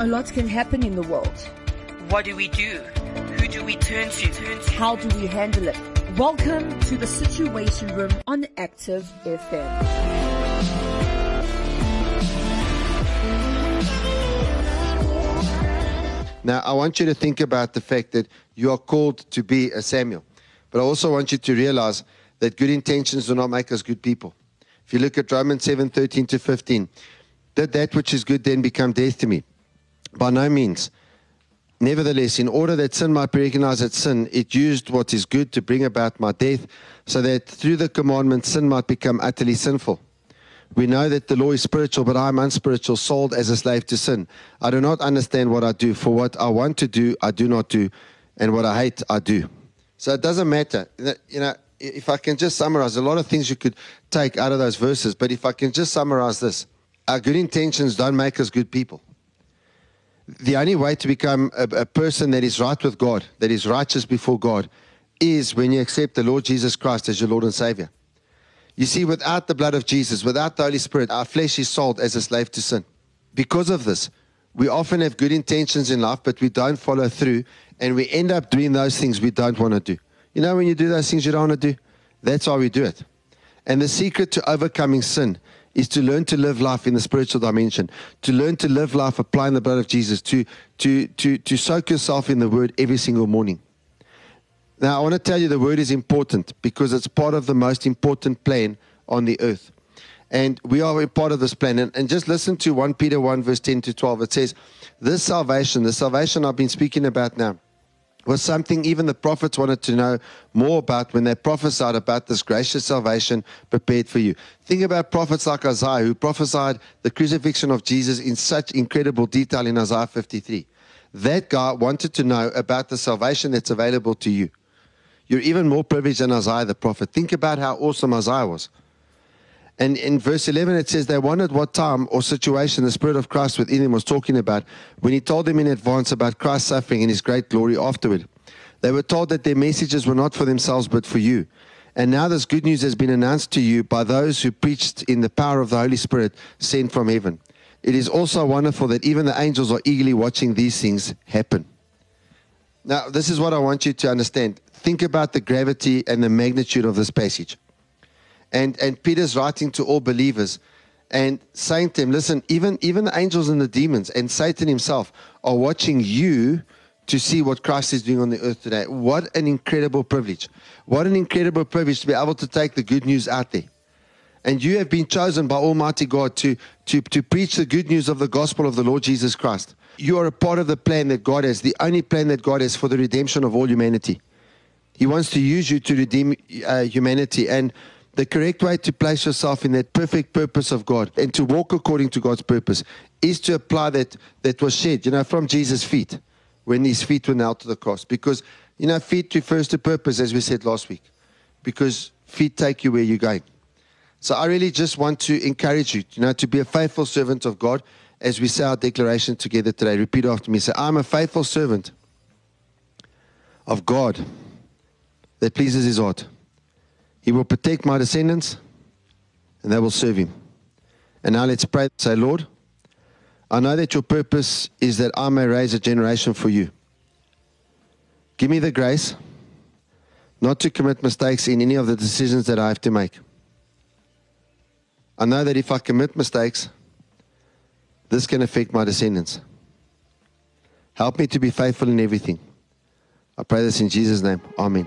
A lot can happen in the world. What do we do? Who do we turn to? How do we handle it? Welcome to the Situation Room on Active FM. Now, I want you to think about the fact that you are called to be a Samuel. But I also want you to realize that good intentions do not make us good people. If you look at Romans 7 13 to 15, did that which is good then become death to me? By no means. Nevertheless, in order that sin might be recognized as sin, it used what is good to bring about my death, so that through the commandment sin might become utterly sinful. We know that the law is spiritual, but I am unspiritual, sold as a slave to sin. I do not understand what I do, for what I want to do, I do not do, and what I hate, I do. So it doesn't matter. You know, if I can just summarize, a lot of things you could take out of those verses, but if I can just summarize this, our good intentions don't make us good people. The only way to become a, a person that is right with God, that is righteous before God, is when you accept the Lord Jesus Christ as your Lord and Savior. You see, without the blood of Jesus, without the Holy Spirit, our flesh is sold as a slave to sin. Because of this, we often have good intentions in life, but we don't follow through, and we end up doing those things we don't want to do. You know, when you do those things you don't want to do, that's why we do it. And the secret to overcoming sin is to learn to live life in the spiritual dimension, to learn to live life applying the blood of Jesus, to, to, to, to soak yourself in the word every single morning. Now, I want to tell you the word is important because it's part of the most important plan on the earth. And we are a part of this plan. And, and just listen to 1 Peter 1, verse 10 to 12. It says, This salvation, the salvation I've been speaking about now, was something even the prophets wanted to know more about when they prophesied about this gracious salvation prepared for you. Think about prophets like Isaiah, who prophesied the crucifixion of Jesus in such incredible detail in Isaiah 53. That guy wanted to know about the salvation that's available to you. You're even more privileged than Isaiah the prophet. Think about how awesome Isaiah was. And in verse 11, it says, They wondered what time or situation the Spirit of Christ within them was talking about when He told them in advance about Christ's suffering and His great glory afterward. They were told that their messages were not for themselves but for you. And now this good news has been announced to you by those who preached in the power of the Holy Spirit sent from heaven. It is also wonderful that even the angels are eagerly watching these things happen. Now, this is what I want you to understand think about the gravity and the magnitude of this passage. And, and Peter's writing to all believers and saying to them, listen, even, even the angels and the demons and Satan himself are watching you to see what Christ is doing on the earth today. What an incredible privilege. What an incredible privilege to be able to take the good news out there. And you have been chosen by Almighty God to, to, to preach the good news of the gospel of the Lord Jesus Christ. You are a part of the plan that God has, the only plan that God has for the redemption of all humanity. He wants to use you to redeem uh, humanity. And the correct way to place yourself in that perfect purpose of God and to walk according to God's purpose is to apply that that was shed, you know, from Jesus' feet when his feet were nailed to the cross. Because, you know, feet refers to purpose, as we said last week. Because feet take you where you're going. So I really just want to encourage you, you know, to be a faithful servant of God as we say our declaration together today. Repeat after me. Say, I'm a faithful servant of God that pleases his heart. He will protect my descendants and they will serve him. And now let's pray. Say, Lord, I know that your purpose is that I may raise a generation for you. Give me the grace not to commit mistakes in any of the decisions that I have to make. I know that if I commit mistakes, this can affect my descendants. Help me to be faithful in everything. I pray this in Jesus' name. Amen.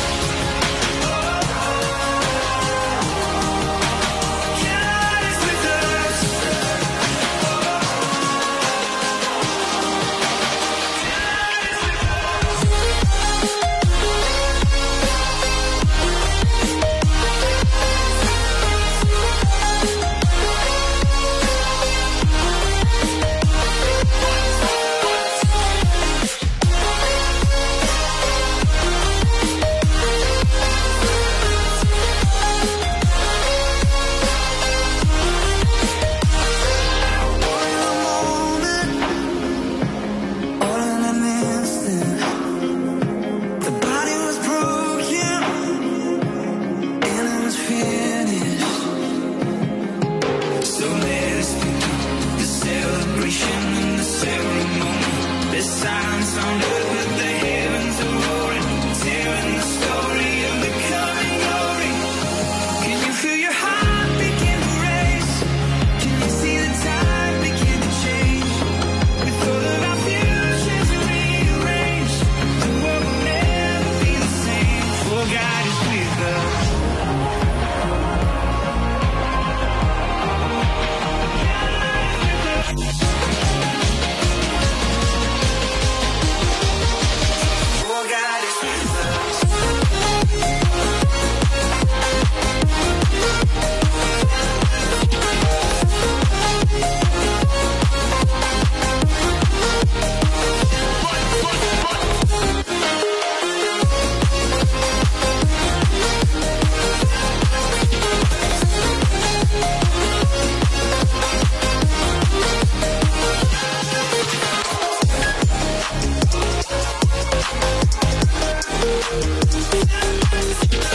Thank you.